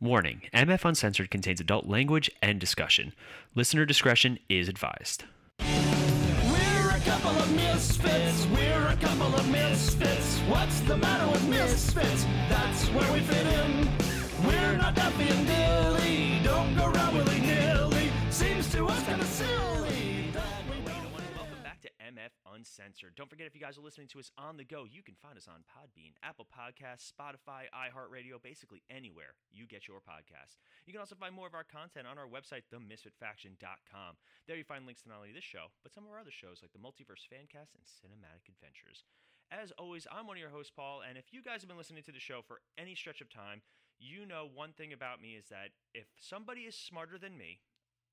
Warning MF Uncensored contains adult language and discussion. Listener discretion is advised. We're a couple of misfits. We're a couple of misfits. What's the matter with misfits? That's where we fit in. We're not Duffy and Dilly. Don't go around willy nilly. Seems to us kind of silly Uncensored. Don't forget, if you guys are listening to us on the go, you can find us on Podbean, Apple Podcasts, Spotify, iHeartRadio, basically anywhere you get your podcasts. You can also find more of our content on our website, themisfitfaction.com. There you find links to not only this show, but some of our other shows like the Multiverse Fancast and Cinematic Adventures. As always, I'm one of your hosts, Paul, and if you guys have been listening to the show for any stretch of time, you know one thing about me is that if somebody is smarter than me,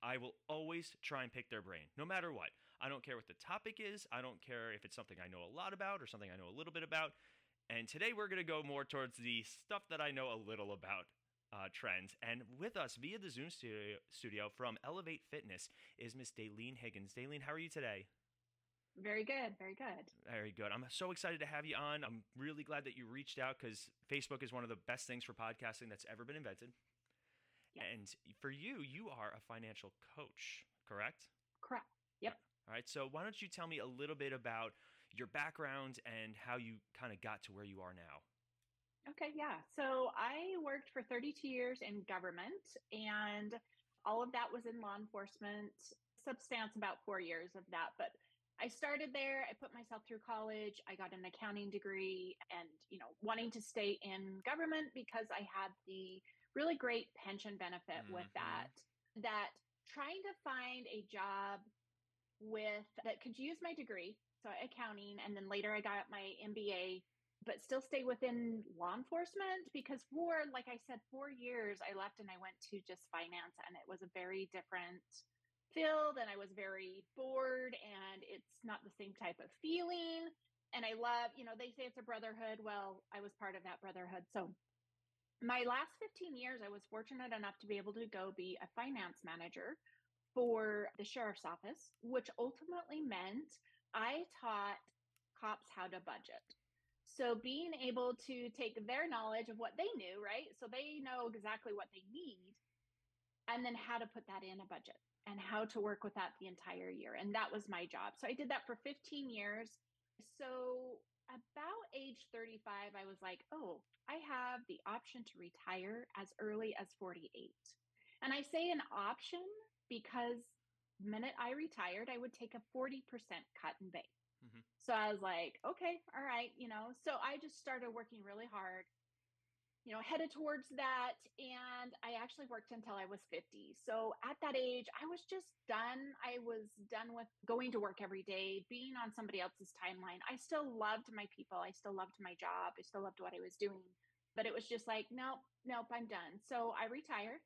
I will always try and pick their brain, no matter what. I don't care what the topic is. I don't care if it's something I know a lot about or something I know a little bit about. And today we're going to go more towards the stuff that I know a little about uh, trends. And with us via the Zoom studio, studio from Elevate Fitness is Miss Dalene Higgins. Dalene, how are you today? Very good, very good. Very good. I'm so excited to have you on. I'm really glad that you reached out because Facebook is one of the best things for podcasting that's ever been invented. Yes. And for you, you are a financial coach, correct? Correct. Yep. All right. So why don't you tell me a little bit about your background and how you kind of got to where you are now? Okay, yeah. So I worked for 32 years in government, and all of that was in law enforcement. Substance about four years of that, but I started there. I put myself through college. I got an accounting degree, and you know, wanting to stay in government because I had the really great pension benefit with Mhm. that. That trying to find a job with that could use my degree, so accounting, and then later I got my MBA, but still stay within law enforcement because for like I said, four years I left and I went to just finance, and it was a very different field, and I was very bored, and it's not the same type of feeling. And I love, you know, they say it's a brotherhood. Well, I was part of that brotherhood, so my last 15 years, I was fortunate enough to be able to go be a finance manager for the sheriff's office, which ultimately meant I taught cops how to budget. So being able to take their knowledge of what they knew, right? So they know exactly what they need, and then how to put that in a budget and how to work with that the entire year. And that was my job. So I did that for 15 years. So about age 35, I was like, oh, I have the option to retire as early as 48. And I say an option because the minute I retired, I would take a 40% cut in pay. Mhm. So I was like, okay, all right, you know. So I just started working really hard, you know, headed towards that. And I actually worked until I was 50. So at that age, I was just done. I was done with going to work every day, being on somebody else's timeline. I still loved my people. I still loved my job. I still loved what I was doing. But it was just like, nope, nope, I'm done. So I retired.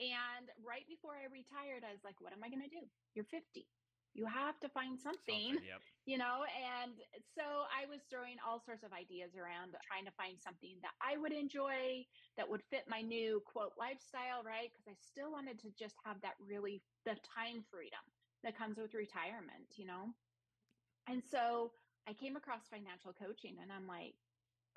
And right before I retired, I was like, what am I going to do? You're 50. You have to find something Something, Yep. you know and so i was throwing all sorts of ideas around trying to find something that i would enjoy that would fit my new quote lifestyle right because i still wanted to just have that really the time freedom that comes with retirement you know and so i came across financial coaching and i'm like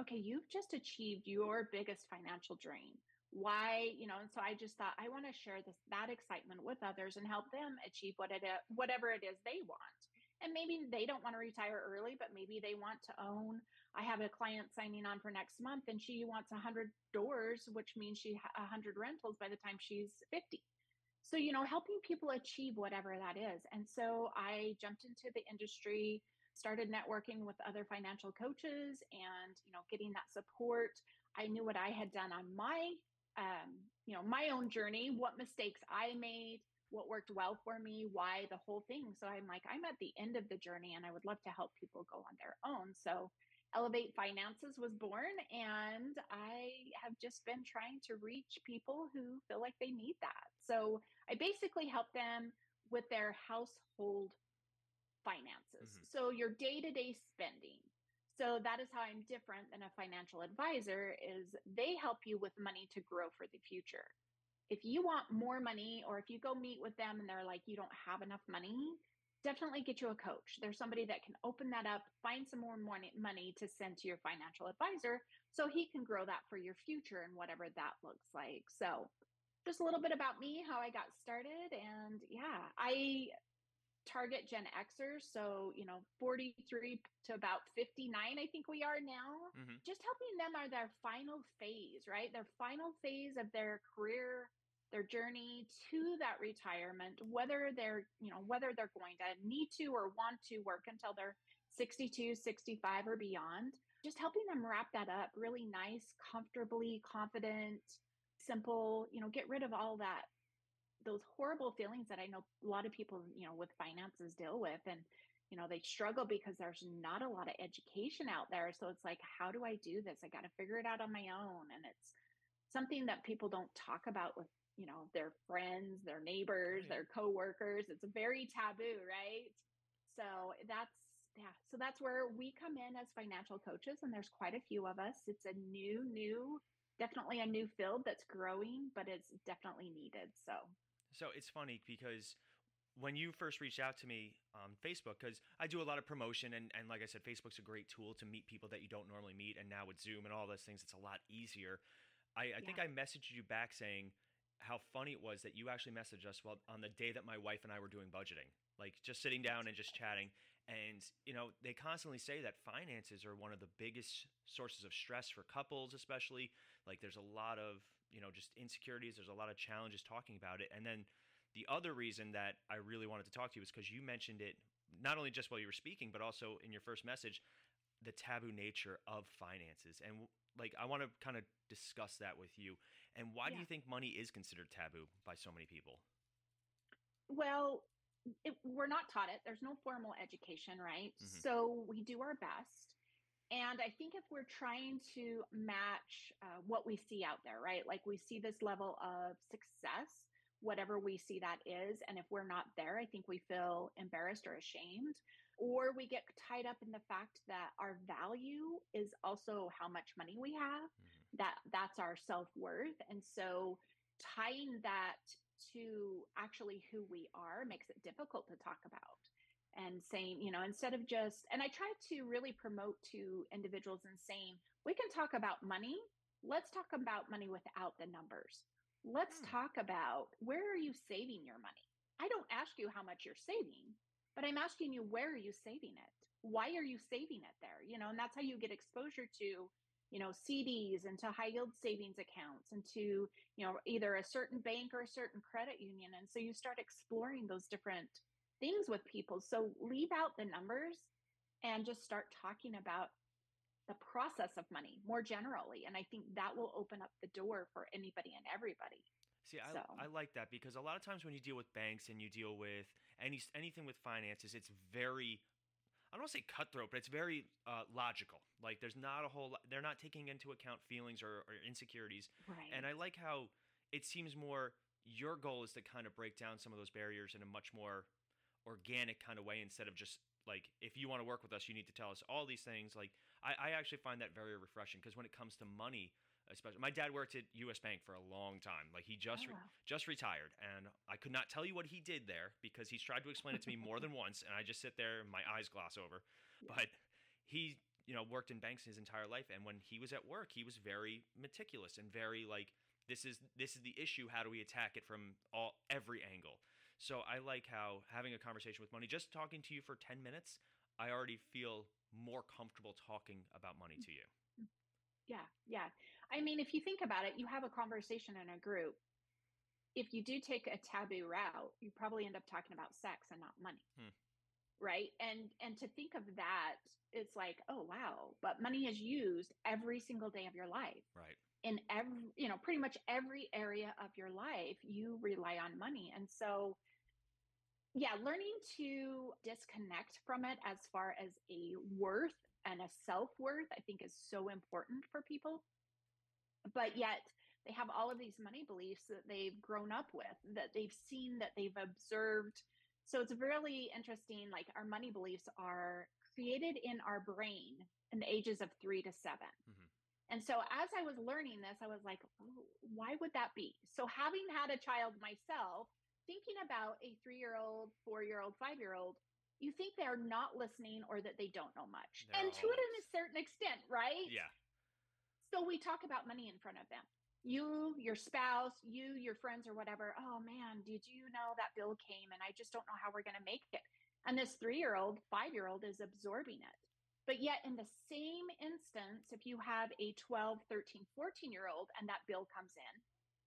okay you've just achieved your biggest financial dream why you know and so i just thought i want to share this that excitement with others and help them achieve what it whatever it is they want. And maybe they don't want to retire early but maybe they want to own i have a client signing on for next month and she wants 100 doors which means she ha- 100 rentals by the time she's 50 so you know helping people achieve whatever that is. And so i jumped into the industry started networking with other financial coaches and you know getting that support. I knew what i had done on my um, you know my own journey what mistakes i made what worked well for me why the whole thing. So i'm like i'm at the end of the journey and i would love to help people go on their own. So elevate finances was born and i have just been trying to reach people who feel like they need that. So i basically help them with their household finances. Mhm. so your day-to-day spending so that is how i'm different than a financial advisor is they help you with money to grow for the future if you want more money or if you go meet with them and they're like you don't have enough money definitely get you a coach. There's somebody that can open that up, find some more money, money to send to your financial advisor so he can grow that for your future and whatever that looks like. So, just a little bit about me, how I got started. And yeah, I target Gen Xers. So, you know, 43 to about 59, I think we are now. Mm-hmm. Just helping them are their final phase, right? Their final phase of their career their journey to that retirement, whether they're, you know, whether they're going to need to or want to work until they're 62, 65 or beyond. Just helping them wrap that up really nice, comfortably, confident, simple, you know, get rid of all that those horrible feelings that I know a lot of people, you know, with finances deal with and you know, they struggle because there's not a lot of education out there. So it's like, how do I do this? I got to figure it out on my own. And it's something that people don't talk about with you know their friends their neighbors right. their coworkers it's very taboo right so that's yeah so that's where we come in as financial coaches and there's quite a few of us it's a new new definitely a new field that's growing but it's definitely needed so so it's funny because when you first reached out to me on Facebook, because I do a lot of promotion, and, and like I said, Facebook's a great tool to meet people that you don't normally meet. And now with Zoom and all those things, it's a lot easier. I, I yeah. think I messaged you back saying, how funny it was that you actually messaged us well on the day that my wife and I were doing budgeting, like just sitting down and just chatting. And you know, they constantly say that finances are one of the biggest sources of stress for couples, especially. Like there's a lot of you know just insecurities. There's a lot of challenges talking about it. And then the other reason that I really wanted to talk to you is because you mentioned it not only just while you were speaking, but also in your first message, the taboo nature of finances. And like I want to kind of discuss that with you. And why yeah. do you think money is considered taboo by so many people? Well, it, we're not taught it. There's no formal education, right? Mm-hmm. So we do our best. And I think if we're trying to match uh, what we see out there, right? Like we see this level of success, whatever we see that is. And if we're not there, I think we feel embarrassed or ashamed or we get tied up in the fact that our value is also how much money we have mm-hmm. that that's our self-worth and so tying that to actually who we are makes it difficult to talk about and saying you know instead of just and i try to really promote to individuals and saying we can talk about money let's talk about money without the numbers let's mm. talk about where are you saving your money i don't ask you how much you're saving but I'm asking you, where are you saving it? Why are you saving it there? You know, and that's how you get exposure to, you know, CDs and to high yield savings accounts and to, you know, either a certain bank or a certain credit union. And so you start exploring those different things with people. So leave out the numbers and just start talking about the process of money more generally. And I think that will open up the door for anybody and everybody. See, I, so. I like that because a lot of times when you deal with banks and you deal with any anything with finances, it's very I don't want to say cutthroat, but it's very uh, logical. Like there's not a whole lot, they're not taking into account feelings or, or insecurities. Right. And I like how it seems more your goal is to kind of break down some of those barriers in a much more organic kind of way instead of just like if you want to work with us you need to tell us all these things like i, I actually find that very refreshing because when it comes to money especially my dad worked at US Bank for a long time. Like he just oh, wow. just retired and I could not tell you what he did there because he's tried to explain it to me more than once and I just sit there and my eyes gloss over. But he, you know, worked in banks his entire life and when he was at work, he was very meticulous and very like this is this is the issue, how do we attack it from all every angle. So I like how having a conversation with money, just talking to you for 10 minutes, I already feel more comfortable talking about money to you. Yeah, yeah. I mean, if you think about it, you have a conversation in a group. If you do take a taboo route, you probably end up talking about sex and not money. Hmm. Right. And and to think of that, it's like, oh wow, but money is used every single day of your life. Right. In every, you know, pretty much every area of your life, you rely on money. And so yeah, learning to disconnect from it as far as a worth and a self worth, I think is so important for people. But yet, they have all of these money beliefs that they've grown up with, that they've seen, that they've observed. So it's really interesting. Like our money beliefs are created in our brain in the ages of three to 7 mm-hmm. And so as I was learning this, I was like, oh, why would that be? So having had a child myself, thinking about a three year old, four year old, five year old, you think they're not listening or that they don't know much. and to it in a certain extent, right? Yeah. So we talk about money in front of them. You, your spouse, you, your friends, or whatever. Oh man, did you know that bill came and I just don't know how we're going to make it? And this three year old, five year old is absorbing it. But yet, in the same instance, if you have a 12, 13, 14 year old and that bill comes in,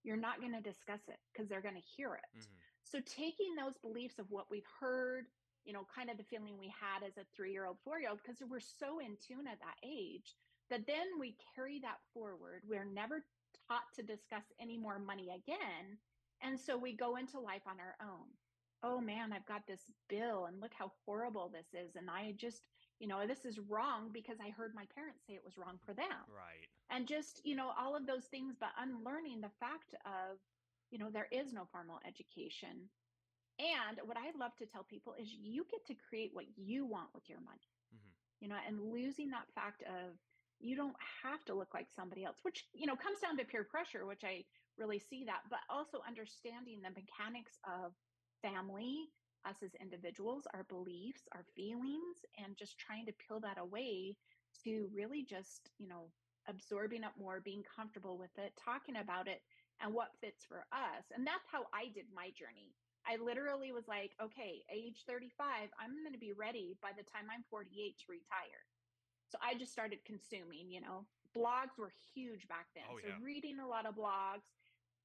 you're not going to discuss it because they're going to hear it. Mhm. So taking those beliefs of what we've heard, you know, kind of the feeling we had as a three year old, four year old, because we're so in tune at that age that then we carry that forward. We're never taught to discuss any more money again. And so we go into life on our own. Oh man, I've got this bill and look how horrible this is. And I just, you know, this is wrong because I heard my parents say it was wrong for them Right. and just you know all of those things but unlearning the fact of you know there is no formal education and what i love to tell people is you get to create what you want with your money Mhm. you know and losing that fact of you don't have to look like somebody else which you know comes down to peer pressure which i really see that but also understanding the mechanics of family us as individuals our beliefs our feelings and just trying to peel that away to really just you know absorbing up more, being comfortable with it, talking about it, and what fits for us. And that's how I did my journey. I literally was like, okay, age 35, I'm going to be ready by the time I'm 48 to retire. So I just started consuming, you know, blogs were huge back then. Oh, so yeah. reading a lot of blogs,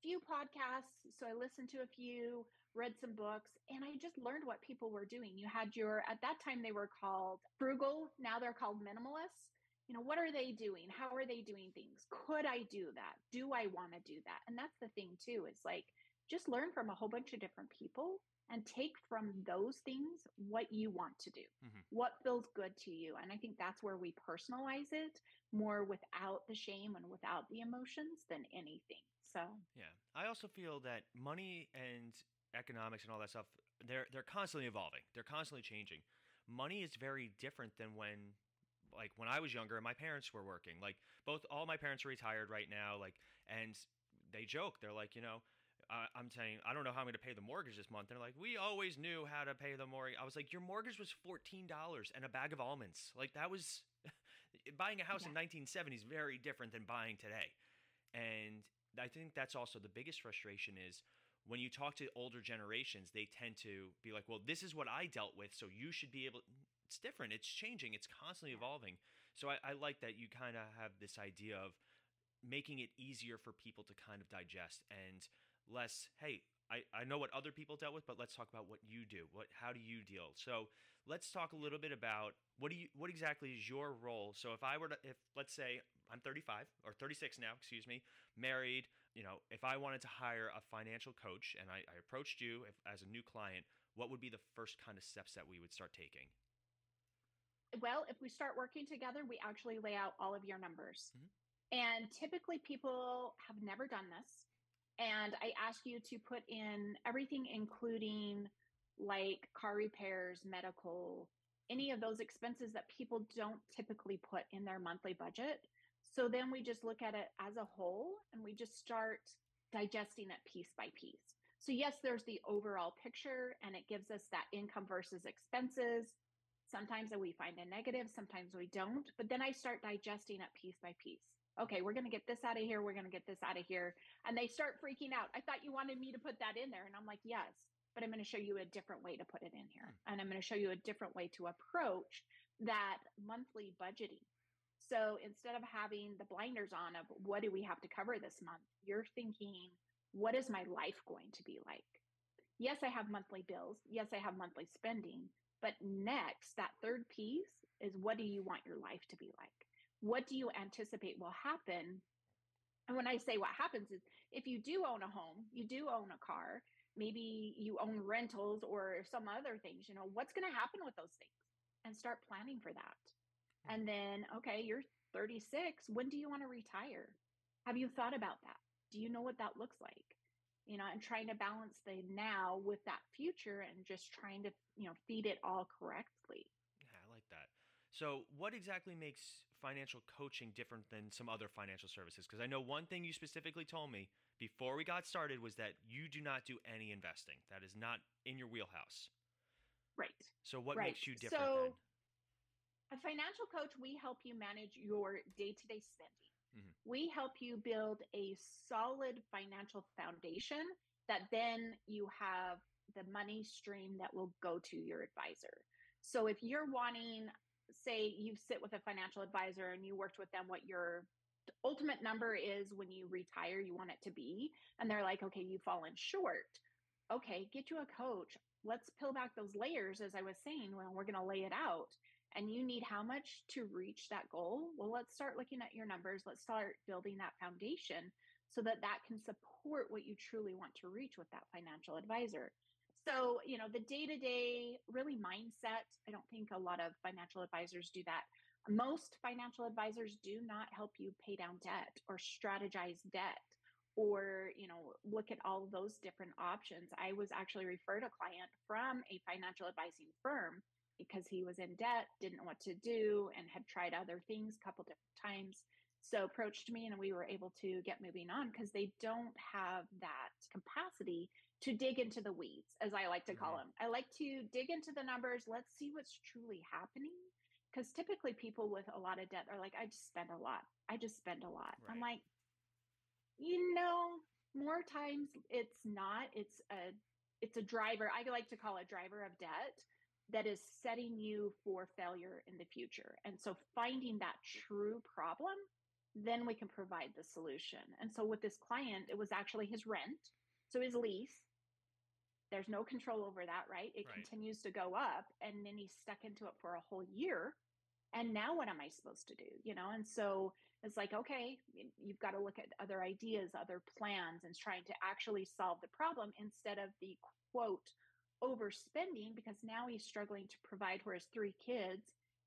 few podcasts. So I listened to a few, read some books, and I just learned what people were doing. You had your, at that time, they were called frugal. Now they're called minimalists you know what are they doing how are they doing things could i do that do i want to do that and that's the thing too it's like just learn from a whole bunch of different people and take from those things what you want to do Mhm. what feels good to you and i think that's where we personalize it more without the shame and without the emotions than anything so Yeah. I also feel that money and economics and all that stuff they're they're constantly evolving. They're constantly changing. Money is very different than when like when I was younger and my parents were working. Like both all my parents are retired right now like and they joke. They're like, you know, I I'm saying I don't know how I'm going to pay the mortgage this month. They're like, we always knew how to pay the mortgage. I was like, your mortgage was fourteen dollars and a bag of almonds. Like that was buying a house in 1970 is very different than buying today. And I think that's also the biggest frustration is when you talk to older generations, they tend to be like, well, this is what I dealt with, so you should be able. It's different. It's changing. It's constantly evolving. So I, I like that you kind of have this idea of making it easier for people to kind of digest and less, hey, I, I know what other people dealt with, but let's talk about what you do. What how do you deal? So let's talk a little bit about what do you what exactly is your role? So if I were to if let's say I'm 35 or 36 now, excuse me, married, you know, if I wanted to hire a financial coach and I, I approached you if, as a new client, what would be the first kind of steps that we would start taking? Well, if we start working together, we actually lay out all of your numbers. Mhm. And typically, people have never done this. And I ask you to put in everything, including like car repairs, medical, any of those expenses that people don't typically put in their monthly budget. So then we just look at it as a whole and we just start digesting it piece by piece. So, yes, there's the overall picture and it gives us that income versus expenses. Sometimes we find a negative, sometimes we don't. But then I start digesting it piece by piece. Okay, we're going to get this out of here. We're going to get this out of here. And they start freaking out. I thought you wanted me to put that in there. And I'm like, yes, but I'm going to show you a different way to put it in here. Hmm. And I'm going to show you a different way to approach that monthly budgeting. So instead of having the blinders on of what do we have to cover this month, you're thinking, what is my life going to be like? Yes, I have monthly bills. Yes, I have monthly spending. But next, that third piece is what do you want your life to be like? What do you anticipate will happen? And when I say what happens is if you do own a home, you do own a car, maybe you own rentals or some other things, you know, what's going to happen with those things? And start planning for that. And then, okay, you're 36. When do you want to retire? Have you thought about that? Do you know what that looks like? You know, and trying to balance the now with that future and just trying to, you know, feed it all correctly. Yeah, I like that. So, what exactly makes financial coaching different than some other financial services? Because I know one thing you specifically told me before we got started was that you do not do any investing. That is not in your wheelhouse. Right. So what right. makes you different so, then? A financial coach, we help you manage your day to day spending. Mhm. We help you build a solid financial foundation that then you have the money stream that will go to your advisor. So if you're wanting, say, you sit with a financial advisor and you worked with them what your ultimate number is when you retire, you want it to be, and they're like, okay, you've fallen short. Okay, get you a coach. Let's peel back those layers, as I was saying, when we're going to lay it out and you need how much to reach that goal well let's start looking at your numbers. Let's start building that foundation so that that can support what you truly want to reach with that financial advisor. So you know the day to day really mindset i don't think a lot of financial advisors do that. Most financial advisors do not help you pay down debt or strategize debt or you know look at all those different options. I was actually referred a client from a financial advising firm because he was in debt, didn't know what to do, and had tried other things a couple different times. So approached me and we were able to get moving on because they don't have that capacity to dig into the weeds, as I like to call them. I like to dig into the numbers. Let's see what's truly happening. Because typically people with a lot of debt are like, I just spend a lot. I just spend a lot. I'm like, you know, more times it's not. It's a it's a driver. I like to call it driver of debt that is setting you for failure in the future. And so finding that true problem, then we can provide the solution. And so with this client, it was actually his rent. So his lease, there's no control over that, right? It Right. continues to go up and then he's stuck into it for a whole year. And now what am I supposed to do? You know, and so it's like, okay, you've got to look at other ideas, other plans, and trying to actually solve the problem instead of the quote overspending because now he's struggling to provide for his three kids,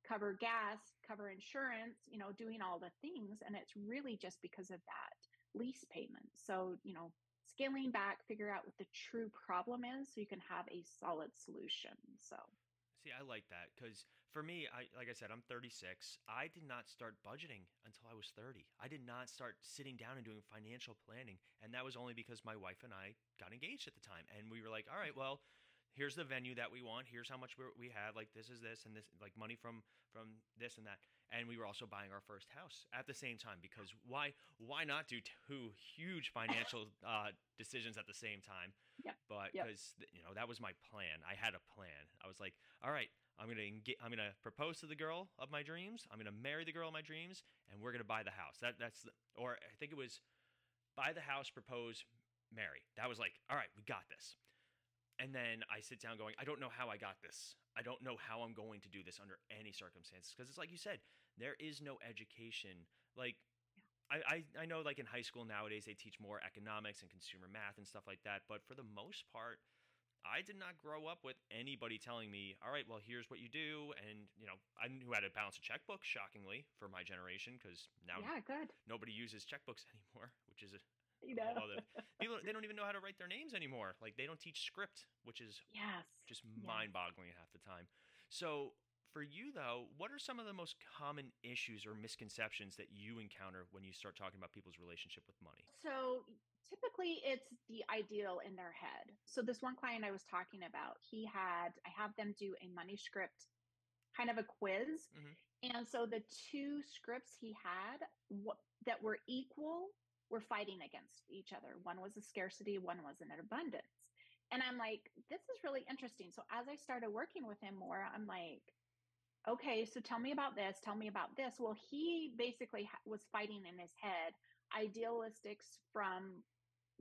cover gas, cover insurance, you know, doing all the things. And it's really just because of that lease payment. So, you know, scaling back, figure out what the true problem is so you can have a solid solution. So, See, I like that because for me, I like I said, I'm 36. I did not start budgeting until I was 30. I did not start sitting down and doing financial planning, and that was only because my wife and I got engaged at the time, and we were like, all right, well, here's the venue that we want. Here's how much we're, have. Like this is this and this, like money from from this and that. And we were also buying our first house at the same time because why why not do two huge financial uh, decisions at the same time? yeah. But because you know that was my plan. I had a plan. I was like, all right, I'm gonna enga- I'm gonna propose to the girl of my dreams. I'm gonna marry the girl of my dreams, and we're gonna buy the house. That that's the, or I think it was buy the house, propose, marry. That was like, all right, we got this. And then I sit down going, I don't know how I got this. I don't know how I'm going to do this under any circumstances. Because it's like you said, there is no education. Like, I, I, I know, like in high school nowadays, they teach more economics and consumer math and stuff like that. But for the most part, I did not grow up with anybody telling me, all right, well, here's what you do. And, you know, I knew how to balance a checkbook, shockingly, for my generation, because now yeah, good. nobody uses checkbooks anymore, which is a, You know, all the- people they don't even know how to write their names anymore. Like they don't teach script, which is yes. just Yes. mind-boggling half the time. So for you though, what are some of the most common issues or misconceptions that you encounter when you start talking about people's relationship with money? So typically it's the ideal in their head. So this one client I was talking about, he had I have them do a money script kind of a quiz. Mhm. And so the two scripts he had that were equal were fighting against each other. One was a scarcity, one was an abundance. And I'm like, this is really interesting. So as I started working with him more, I'm like, okay, so tell me about this, tell me about this. Well, he basically ha- was fighting in his head idealistics from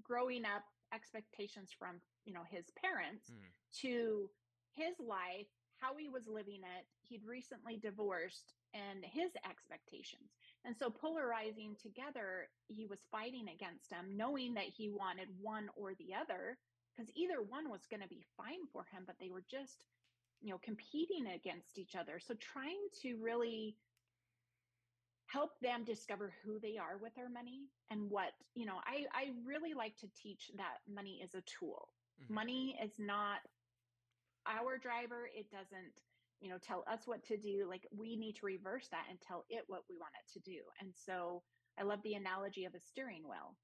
growing up, expectations from, you know, his parents Mm. to his life, how he was living it. He'd recently divorced and his expectations. And so polarizing together, he was fighting against them, knowing that he wanted one or the other, because either one was going to be fine for him, but they were just, you know, competing against each other. So trying to really help them discover who they are with their money and what, you know, I, I really like to teach that money is a tool. Mhm. Money is not our driver. It doesn't, you know, tell us what to do. Like we need to reverse that and tell it what we want it to do. And so I love the analogy of a steering wheel.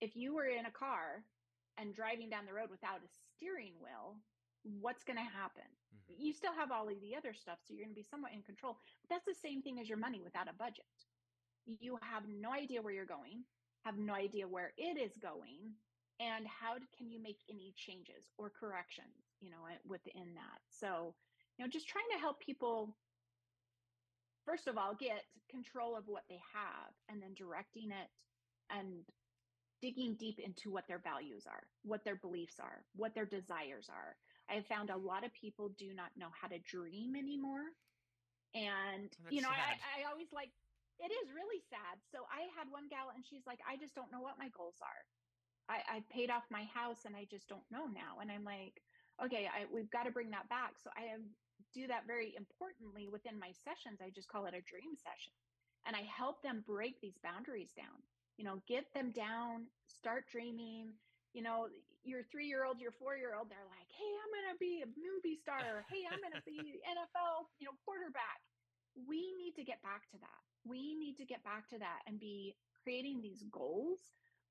If you were in a car and driving down the road without a steering wheel, what's going to happen? Mhm. You still have all of the other stuff, so you're going to be somewhat in control. But that's the same thing as your money without a budget. You have no idea where you're going, have no idea where it is going, and how can you make any changes or corrections, you know, within that. So, you know, just trying to help people first of all get control of what they have and then directing it and digging deep into what their values are, what their beliefs are, what their desires are. I have found a lot of people do not know how to dream anymore. And, oh, That's you know, I. I always like, it is really sad. So I had one gal and she's like, I just don't know what my goals are. I, I paid off my house and I just don't know now. And I'm like, okay, I, we've got to bring that back. So I do that very importantly within my sessions. I just call it a dream session. And I help them break these boundaries down, you know, get them down, start dreaming. You know, your three year old, your four year old, they're like, hey, I'm going to be a movie star. Or, hey, I'm going to be NFL, you know, quarterback. We need to get back to that. We need to get back to that and be creating these goals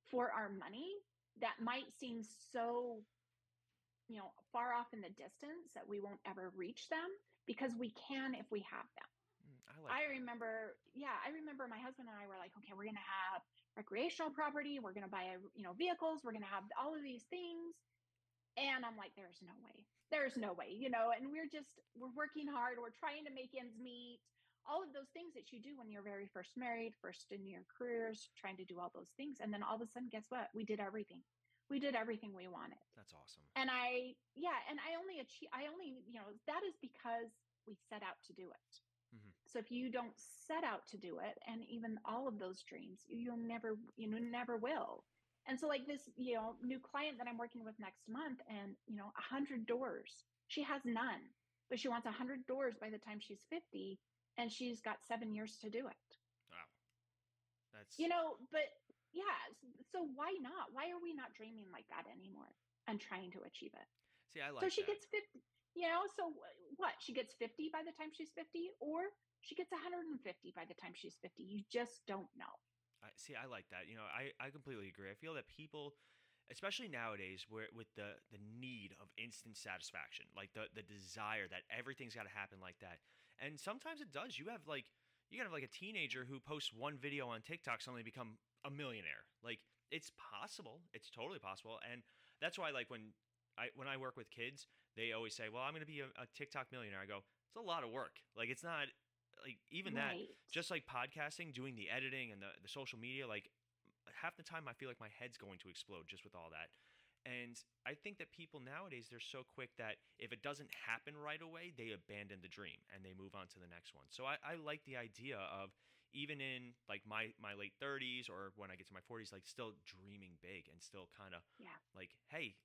for our money that might seem so you know far off in the distance that we won't ever reach them because we can if we have them. Mm, I like i remember yeah i remember my husband and i were like okay we're to have recreational property we're to buy a, you know vehicles we're to have all of these things. And i'm like there's no way there's no way you know and we're just we're working hard we're trying to make ends meet. All of those things that you do when you're very first married first in your careers trying to do all those things and then all of a sudden guess what? We did everything we did everything we wanted That's awesome. and i yeah and i only achieve i only you know that is because we set out to do it Mhm. so if you don't set out to do it and even all of those dreams you'll never you know never will and so like this you know new client that i'm working with next month and you know a 100 doors she has none but she wants 100 doors by the time she's 50 and she's got seven years to do it Wow. That's you know but yeah so why not why are we not dreaming like that anymore and trying to achieve it see, I like so she that. gets 50 you know so what she gets 50 by the time she's 50 or she gets 150 by the time she's 50 you just don't know I, see, I like that. You know, I, I completely agree. I feel that people, especially nowadays, where with the the need of instant satisfaction, like the the desire that everything's got to happen like that, and sometimes it does. You have like you can have like a teenager who posts one video on TikTok suddenly become a millionaire. Like it's possible. It's totally possible, and that's why like when I when I work with kids, they always say, "Well, I'm going to be a, a TikTok millionaire." I go, "It's a lot of work. Like it's not." Like even that, just like podcasting, doing the editing and the, the social media, like half the time I feel like my head's going to explode just with all that. And I think that people nowadays they're so quick that if it doesn't happen right away, they abandon the dream and they move on to the next one. So I, I like the idea of even in like my my late 30s or when I get to my 40s, like still dreaming big and still kind of Yeah. like, hey,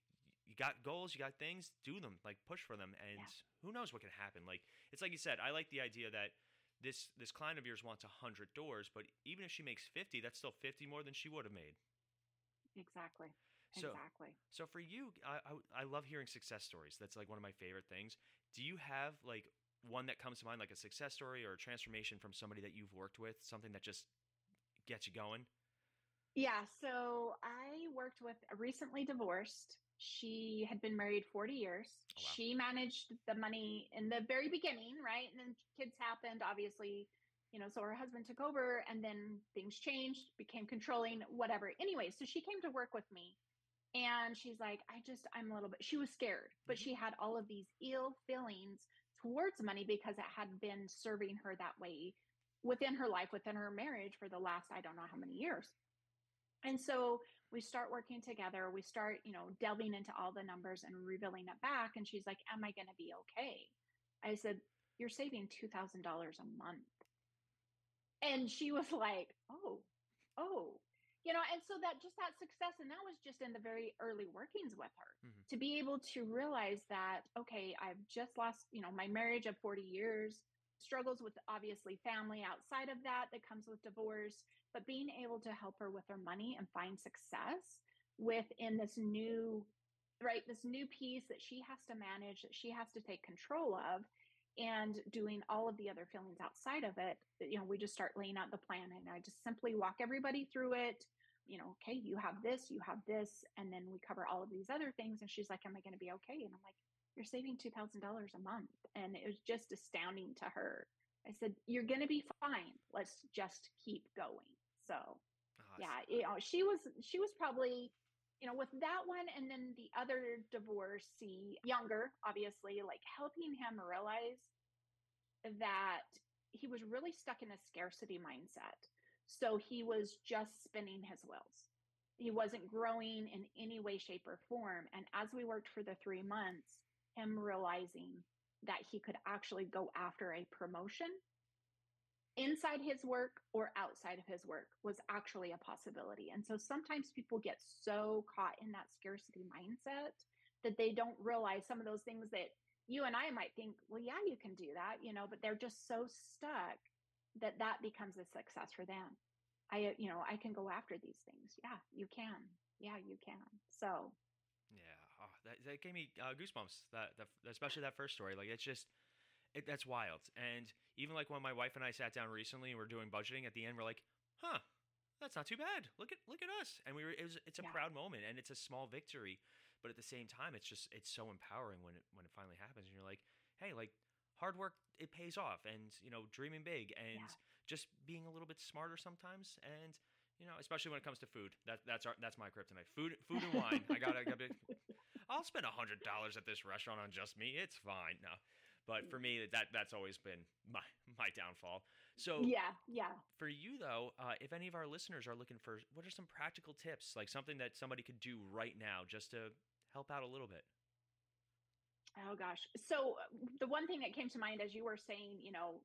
you got goals, you got things, do them, like push for them, and who knows what can happen. Like it's like you said, I like the idea that this this client of yours wants hundred doors, but even if she makes fifty, that's still fifty more than she would have made. exactly So exactly so for you, I, I I love hearing success stories. That's like one of my favorite things. Do you have like one that comes to mind, like a success story or a transformation from somebody that you've worked with, something that just gets you going? Yeah, so I worked with a recently divorced. She had been married 40 years. Oh, wow. She managed the money in the very beginning, right? And then kids happened, obviously, you know, so her husband took over and then things changed, became controlling, whatever. Anyway, so she came to work with me and she's like, I just, I'm a little bit, she was scared, but Mhm. she had all of these ill feelings towards money because it had been serving her that way within her life, within her marriage for the last, I don't know how many years. And so we start working together. We start, you know, delving into all the numbers and revealing it back. And she's like, Am I going to be okay? I said, You're saving $2,000 a month. And she was like, Oh, oh, you know, and so that just that success, and that was just in the very early workings with her Mhm. to be able to realize that, okay, I've just lost, you know, my marriage of 40 years, struggles with obviously family outside of that that comes with divorce but being able to help her with her money and find success within this new right this new piece that she has to manage that she has to take control of and doing all of the other feelings outside of it you know we just start laying out the plan and i just simply walk everybody through it you know okay you have this you have this and then we cover all of these other things and she's like am i going to be okay and i'm like you're saving $2,000 a month. And it was just astounding to her. I said, You're going to be fine. Let's just keep going. So, yeah, you uh, know, she was, she was probably, you know, with that one and then the other divorcee, younger, obviously, like helping him realize that he was really stuck in a scarcity mindset. So he was just spinning his wheels. He wasn't growing in any way, shape, or form. And as we worked for the three months, him realizing that he could actually go after a promotion inside his work or outside of his work was actually a possibility. And so sometimes people get so caught in that scarcity mindset that they don't realize some of those things that you and I might think, well, yeah, you can do that, you know, but they're just so stuck that that becomes a success for them. I, you know, I can go after these things. Yeah, you can. Yeah, you can. So, Yeah, oh, that, that gave me uh, goosebumps. That, that especially that first story. Like it's just, it, that's wild. And even like when my wife and I sat down recently and we're doing budgeting, at the end we're like, huh, that's not too bad. Look at look at us. And we were it was it's a Yeah. proud moment and it's a small victory, but at the same time, it's just it's so empowering when it when it finally happens. And you're like, hey, like hard work it pays off, and you know dreaming big and just being a little bit smarter sometimes and. You know, especially when it comes to food, that that's our that's my kryptonite. Food, food and wine. I gotta, gotta I'll spend a hundred dollars at this restaurant on just me. It's fine. No, but for me, that that's always been my my downfall. So yeah, yeah. for you though, uh, if any of our listeners are looking for, what are some practical tips, like something that somebody could do right now, just to help out a little bit? Oh gosh. So uh, the one thing that came to mind as you were saying, you know,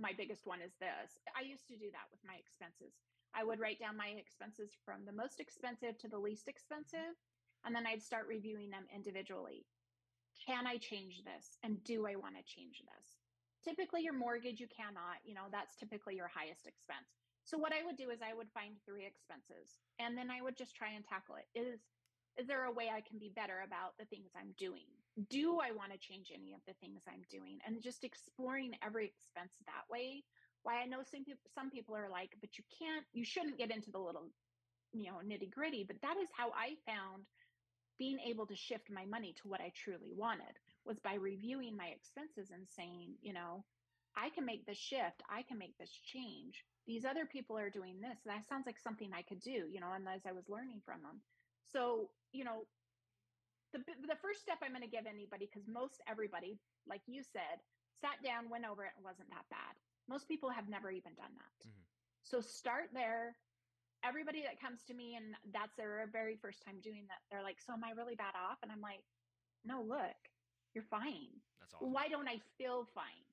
my biggest one is this. I used to do that with my expenses. I would write down my expenses from the most expensive to the least expensive, and then I'd start reviewing them individually. Can I change this? And do I want to change this? Typically, your mortgage, you cannot, you know, that's typically your highest expense. So, what I would do is I would find three expenses and then I would just try and tackle it. Is is there a way I can be better about the things I'm doing? Do I want to change any of the things I'm doing? And just exploring every expense that way. Why I know some people, some people are like, but you can't, you shouldn't get into the little, you know, nitty gritty. But that is how I found being able to shift my money to what I truly wanted was by reviewing my expenses and saying, you know, I can make this shift, I can make this change. These other people are doing this. That sounds like something I could do, you know, and as I was learning from them. So, you know, the the first step I'm going to give anybody cuz most everybody, like you said, sat down, went over it and wasn't that bad. Most people have never even done that. Mhm. So start there. Everybody that comes to me and that's their very first time doing that, they're like, "So am I really bad off?" And I'm like, "No, look, you're fine. That's awesome. Why don't I feel fine?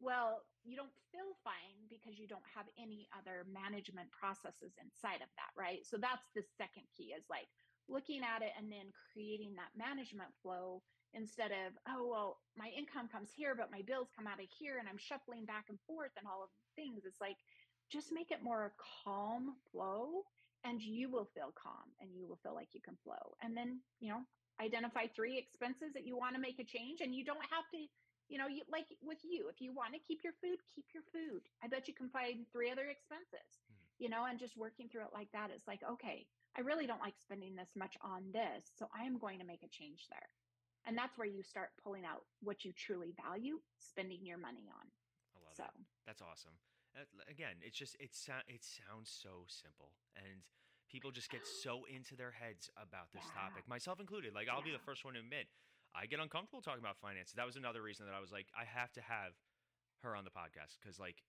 Well, you don't feel fine because you don't have any other management processes inside of that, right? So that's the second key is like looking at it and then creating that management flow instead of, oh, well, my income comes here, but my bills come out of here and I'm shuffling back and forth and all of the things. It's like just make it more a calm flow and you will feel calm and you will feel like you can flow. And then, you know, identify three expenses that you want to make a change and you don't have to you know you like with you if you want to keep your food keep your food i bet you can find three other expenses Mhm. you know and just working through it like that it's like okay i really don't like spending this much on this so i am going to make a change there and that's where you start pulling out what you truly value spending your money on I love so it. That's awesome. Again, it's just it it sounds so simple, and people just get so into their heads about this Yeah. topic, myself included. Like I'll be the first one to admit, I get uncomfortable talking about finances. That was another reason that I was like, I have to have her on the podcast because like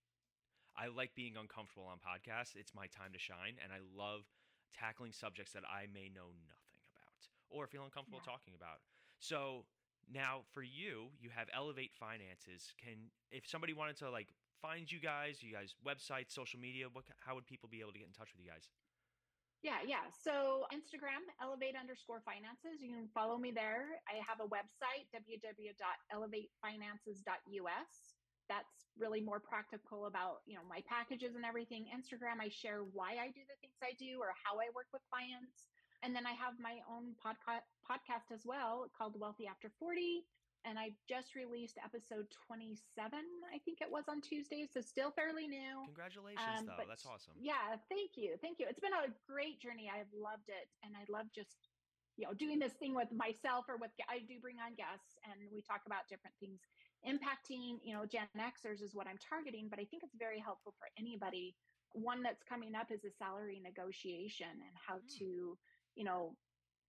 I like being uncomfortable on podcasts. It's my time to shine, and I love tackling subjects that I may know nothing about or feel uncomfortable Yeah. talking about. So now for you, you have Elevate Finances. Can if somebody wanted to like find you guys, you guys website, social media, what how would people be able to get in touch with you guys? Yeah, yeah. So Instagram, elevate underscore finances. You can follow me there. I have a website, www.elevatefinances.us. That's really more practical about, you know, my packages and everything. Instagram, I share why I do the things I do or how I work with clients. And then I have my own podcast podcast as well called Wealthy After 40. And I just released episode 27, I think it was on Tuesday. So still fairly new. Congratulations, Um, though. That's awesome. Yeah, thank you. Thank you. It's been a great journey. I've loved it. And I love just you know doing this thing with myself or with I do bring on guests and we talk about different things impacting you know Gen Xers is what I'm targeting, but I think it's very helpful for anybody. One that's coming up is a salary negotiation and how Mm. to you know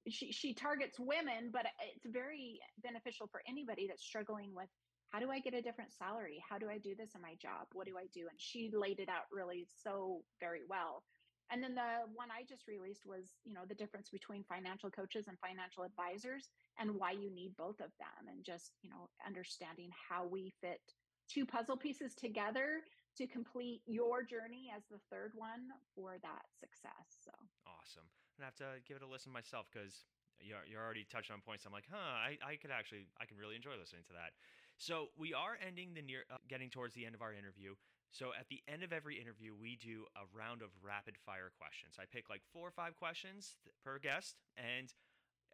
she she targets women, but it's very beneficial for anybody that's struggling with how do I get a different salary? How do I do this in my job? What do I do? And she laid it out really so very well. And then the one I just released was, you know, the difference between financial coaches and financial advisors and why you need both of them and just, you know, understanding how we fit two puzzle pieces together to complete your journey as the third one for that success. So Awesome. I'm gonna have to give it a listen myself because you're, you're already touching on points. I'm like, huh, I, I could actually, I can really enjoy listening to that. So we are ending the near, uh, getting towards the end of our interview. So at the end of every interview, we do a round of rapid fire questions. I pick like four or five questions per guest, and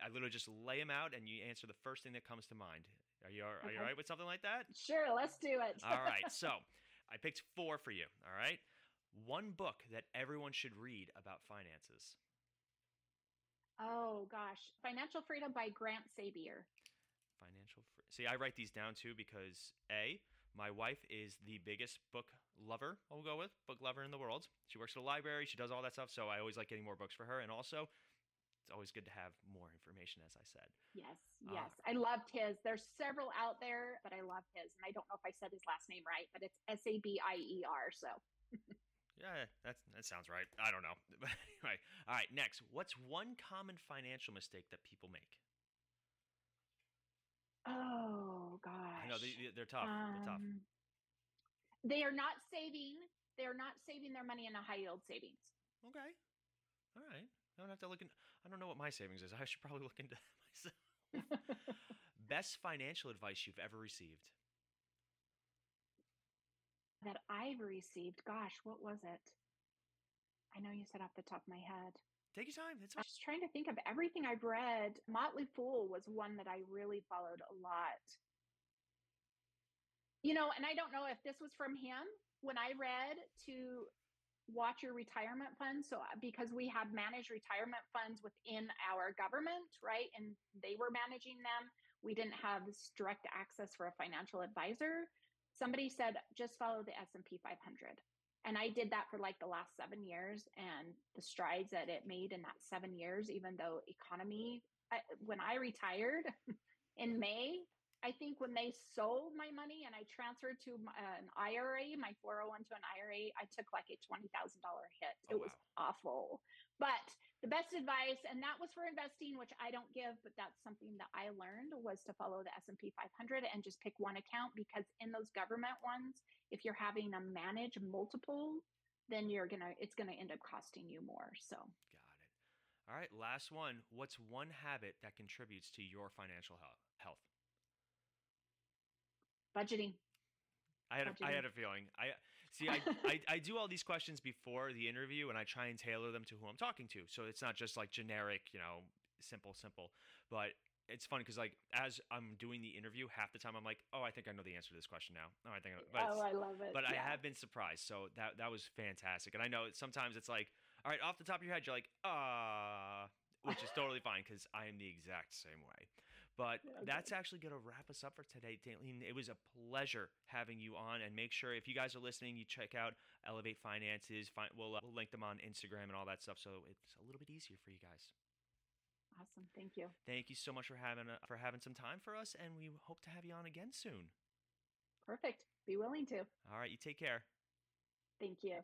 I literally just lay them out, and you answer the first thing that comes to mind. Are you, are you all right with something like that? sure, let's do it. All right. So I picked four for you. All right. One book that everyone should read about finances. oh gosh. Financial Freedom by Grant Sabier. Financial. Fr- See, I write these down too because a my wife is the biggest book lover. I'll go with book lover in the world. She works at a library. She does all that stuff. So I always like getting more books for her. And also, it's always good to have more information, as I said. Yes, Ah. yes. I loved his. There's several out there, but I love his. And I don't know if I said his last name right, but it's S A B I E R. So Yeah, that's, that sounds right. I don't know. But anyway, all right. Next, what's one common financial mistake that people make? Oh gosh. I know they, they're tough. they're tough. Um, They are not saving. They are not saving their money in a high yield savings. Okay. All right. I don't have to look in. I don't know what my savings is. I should probably look into that myself. Best financial advice you've ever received? that I've received. Gosh, what was it? I know you said off the top of my head. Take your time. It's I was trying to think of everything I've read. Motley Fool was one that I really followed a lot. You know, and I don't know if this was from him when I read to watch your retirement funds. So, uh, because we had managed retirement funds within our government, right? And they were managing them, we didn't have direct access for a financial advisor. Somebody said, just follow the S&P 500 and I did that for like the last seven years, and the strides that it made in that seven years, even though economy, I, when I retired in May, I think when they sold my money and I transferred to my, an IRA, my 401 to an IRA, I took like a $20,000 hit. Oh, it was awful. But the best advice, and that was for investing, which I don't give, but that's something that I learned was to follow the S&P 500 and just pick one account because in those government ones, if you're having to manage multiple, then you're gonna it's gonna end up costing you more. So Got it. All right. Last one. What's one habit that contributes to your financial health? Budgeting. I had a, I had a feeling. I see. I, I I do all these questions before the interview, and I try and tailor them to who I'm talking to. So it's not just like generic, you know, simple, simple. But it's funny because like as I'm doing the interview, half the time I'm like, oh, I think I know the answer to this question now. Oh, I think. I, but oh, I love it. but I have been surprised. So that that was fantastic. And I know sometimes it's like, all right, off the top of your head, you're like, ah, which is totally fine because I am the exact same way. But Okay. that's actually going to wrap us up for today, Dalene. It was a pleasure having you on. And make sure if you guys are listening, you check out Elevate Finances. Find, we'll, uh, we'll link them on Instagram and all that stuff, so it's a little bit easier for you guys. awesome. Thank you. Thank you so much for having uh, for having some time for us, and we hope to have you on again soon. Perfect. Be willing to. All right, you take care. Thank you.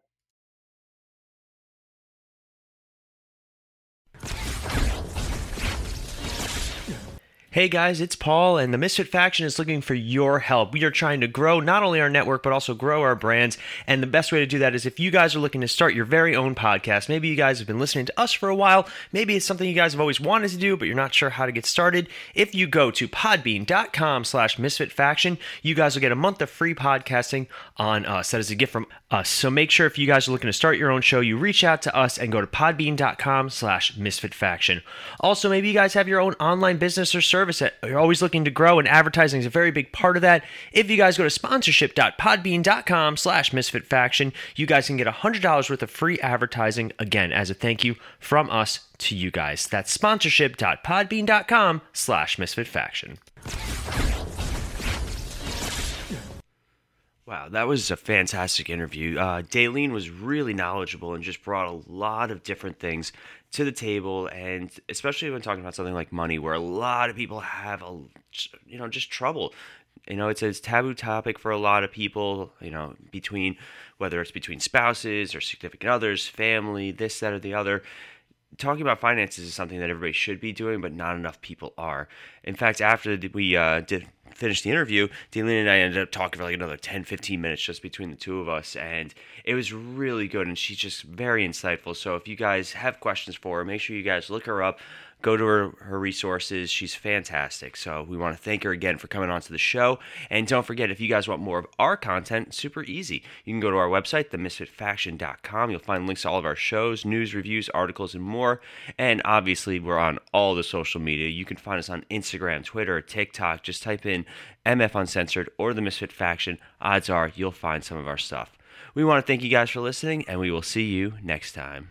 Hey guys, it's Paul, and the Misfit Faction is looking for your help. We are trying to grow not only our network, but also grow our brands. And the best way to do that is if you guys are looking to start your very own podcast. Maybe you guys have been listening to us for a while. Maybe it's something you guys have always wanted to do, but you're not sure how to get started. If you go to podbean.com slash misfitfaction, you guys will get a month of free podcasting on us. That is a gift from us. So make sure if you guys are looking to start your own show, you reach out to us and go to podbean.com slash misfitfaction. Also, maybe you guys have your own online business or service service that you're always looking to grow, and advertising is a very big part of that. If you guys go to sponsorship.podbean.com slash misfitfaction, you guys can get $100 worth of free advertising, again, as a thank you from us to you guys. That's sponsorship.podbean.com slash misfitfaction. Wow, that was a fantastic interview. Uh, Dalene was really knowledgeable and just brought a lot of different things to the table, and especially when talking about something like money, where a lot of people have a, you know, just trouble. You know, it's a taboo topic for a lot of people. You know, between whether it's between spouses or significant others, family, this, that, or the other talking about finances is something that everybody should be doing, but not enough people are. In fact, after we uh, did finish the interview, Dalene and I ended up talking for like another 10, 15 minutes just between the two of us. And it was really good. And she's just very insightful. So if you guys have questions for her, make sure you guys look her up go to her, her resources. She's fantastic. So we want to thank her again for coming on to the show. And don't forget, if you guys want more of our content, super easy. You can go to our website, themisfitfaction.com. You'll find links to all of our shows, news, reviews, articles, and more. And obviously, we're on all the social media. You can find us on Instagram, Twitter, TikTok. Just type in MF Uncensored or The Misfit Faction. Odds are you'll find some of our stuff. We want to thank you guys for listening, and we will see you next time.